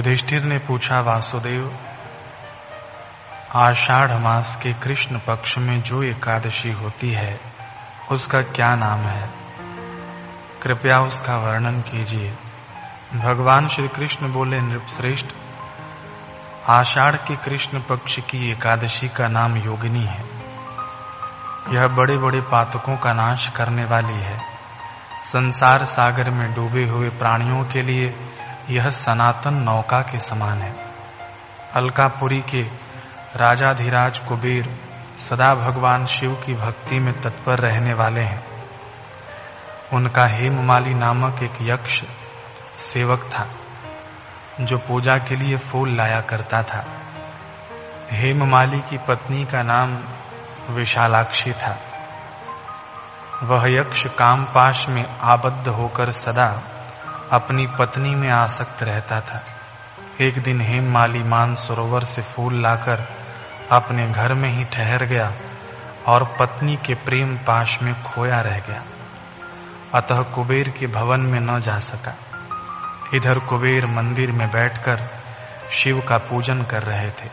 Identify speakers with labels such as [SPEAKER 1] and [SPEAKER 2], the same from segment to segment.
[SPEAKER 1] युधिष्ठिर ने पूछा, वासुदेव, आषाढ़ मास के कृष्ण पक्ष में जो एकादशी होती है, उसका क्या नाम है? कृपया उसका वर्णन कीजिए। भगवान श्री कृष्ण बोले, नृपश्रेष्ठ, आषाढ़ के कृष्ण पक्ष की एकादशी का नाम योगिनी है। यह बड़े बड़े पातकों का नाश करने वाली है। संसार सागर में डूबे हुए प्राणियों के लिए यह सनातन नौका के समान है। अलकापुरी के राजाधिराज कुबेर सदा भगवान शिव की भक्ति में तत्पर रहने वाले हैं। उनका हेममाली नामक एक यक्ष सेवक था, जो पूजा के लिए फूल लाया करता था। हेममाली की पत्नी का नाम विशालाक्षी था। वह यक्ष कामपाश में आबद्ध होकर सदा अपनी पत्नी में आसक्त रहता था। एक दिन हेममाली मान सरोवर से फूल लाकर अपने घर में ही ठहर गया और पत्नी के प्रेम पाश में खोया रह गया। अतः कुबेर के भवन में न जा सका। इधर कुबेर मंदिर में बैठकर शिव का पूजन कर रहे थे।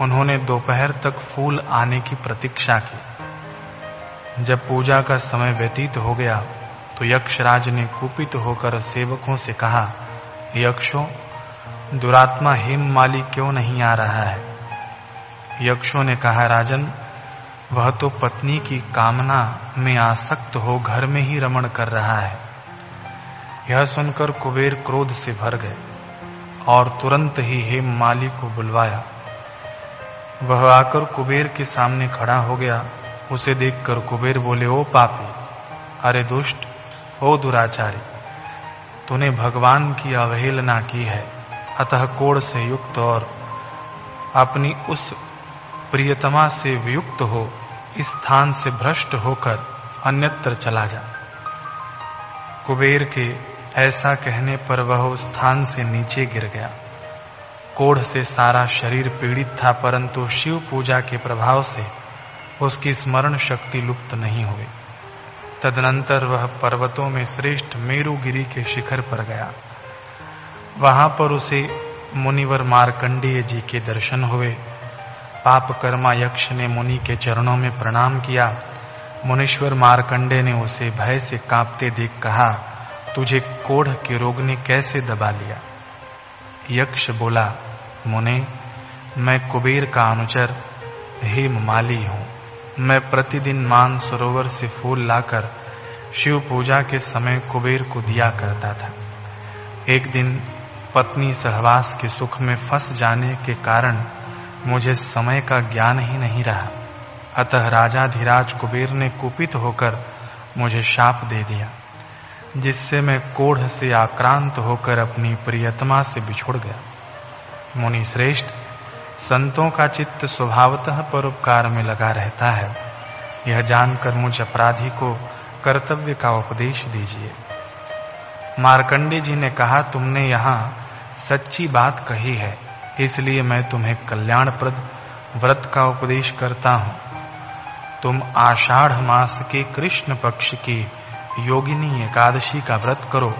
[SPEAKER 1] उन्होंने दोपहर तक फूल आने की प्रतीक्षा की। जब पूजा का समय व्यतीत हो गया तो यक्षराज ने कुपित होकर सेवकों से कहा, यक्षों, दुरात्मा हेममाली क्यों नहीं आ रहा है? यक्षों ने कहा, राजन, वह तो पत्नी की कामना में आसक्त हो घर में ही रमण कर रहा है। यह सुनकर कुबेर क्रोध से भर गए और तुरंत ही हेम माली को बुलवाया। वह आकर कुबेर के सामने खड़ा हो गया। उसे देखकर कुबेर बोले, ओ पापी, अरे दुष्ट ओ दुराचारी, तूने भगवान की अवहेलना की है, अतः कोड़ से युक्त और अपनी उस प्रियतमा से वियुक्त हो, इस स्थान से भ्रष्ट होकर अन्यत्र चला जा। कुबेर के ऐसा कहने पर वह उस स्थान से नीचे गिर गया। कोढ़ से सारा शरीर पीड़ित था, परंतु शिव पूजा के प्रभाव से उसकी स्मरण शक्ति लुप्त नहीं हुई। तदनंतर वह पर्वतों में श्रेष्ठ मेरुगिरी के शिखर पर गया। वहाँ पर उसे मुनिवर मार्कंडेय जी के दर्शन हुए। पाप कर्मा यक्ष ने मुनि के चरणों में प्रणाम किया। मुनीश्वर मारकंडे ने उसे भय से कांपते देख कहा, तुझे कोढ़ के रोग ने कैसे दबा लिया? यक्ष बोला, मुने, मैं कुबेर का अनुचर हेम माली हूँ। मैं प्रतिदिन मान सरोवर से फूल लाकर शिव पूजा के समय कुबेर को दिया करता था। एक दिन पत्नी सहवास के सुख में फंस जाने के कारण मुझे समय का ज्ञान ही नहीं रहा। अतः राजा धीराज कुबेर ने कुपित होकर मुझे शाप दे दिया, जिससे मैं कोढ़ से आक्रांत होकर अपनी प्रियतमा से बिछुड़ गया। मुनि श्रेष्ठ संतों का चित्त स्वभावतः परोपकार में लगा रहता है। यह जानकर मुझ अपराधी को कर्तव्य का उपदेश दीजिए। मार्कंडे जी ने कहा, तुमने यहाँ सच्ची बात कही है, इसलिए मैं तुम्हें कल्याणप्रद व्रत का उपदेश करता हूँ। तुम आषाढ़ मास के कृष्ण पक्ष की योगिनी एकादशी का व्रत करो।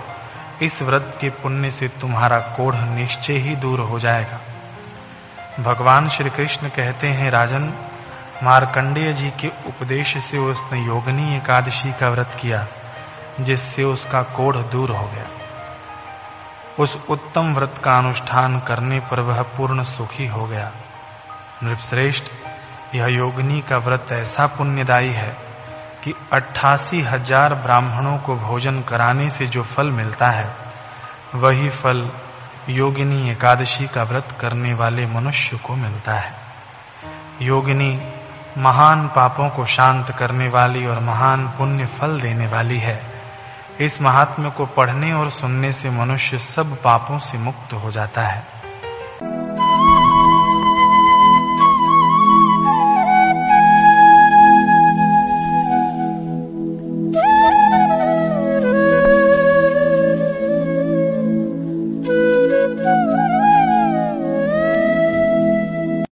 [SPEAKER 1] इस व्रत के पुण्य से तुम्हारा कोढ़ निश्चय ही दूर हो जाएगा। भगवान श्री कृष्ण कहते हैं, राजन, मार्कंडेय जी के उपदेश से उसने योगनी एकादशी का व्रत किया, जिससे उसका कोढ़ दूर हो गया। उस उत्तम व्रत का अनुष्ठान करने पर वह पूर्ण सुखी हो गया। नृपश्रेष्ठ, यह योगनी का व्रत ऐसा पुण्यदायी है कि अट्ठासी हज़ार ब्राह्मणों को भोजन कराने से जो फल मिलता है, वही फल योगिनी एकादशी का व्रत करने वाले मनुष्य को मिलता है। योगिनी महान पापों को शांत करने वाली और महान पुण्य फल देने वाली है। इस महात्म्य को पढ़ने और सुनने से मनुष्य सब पापों से मुक्त हो जाता है।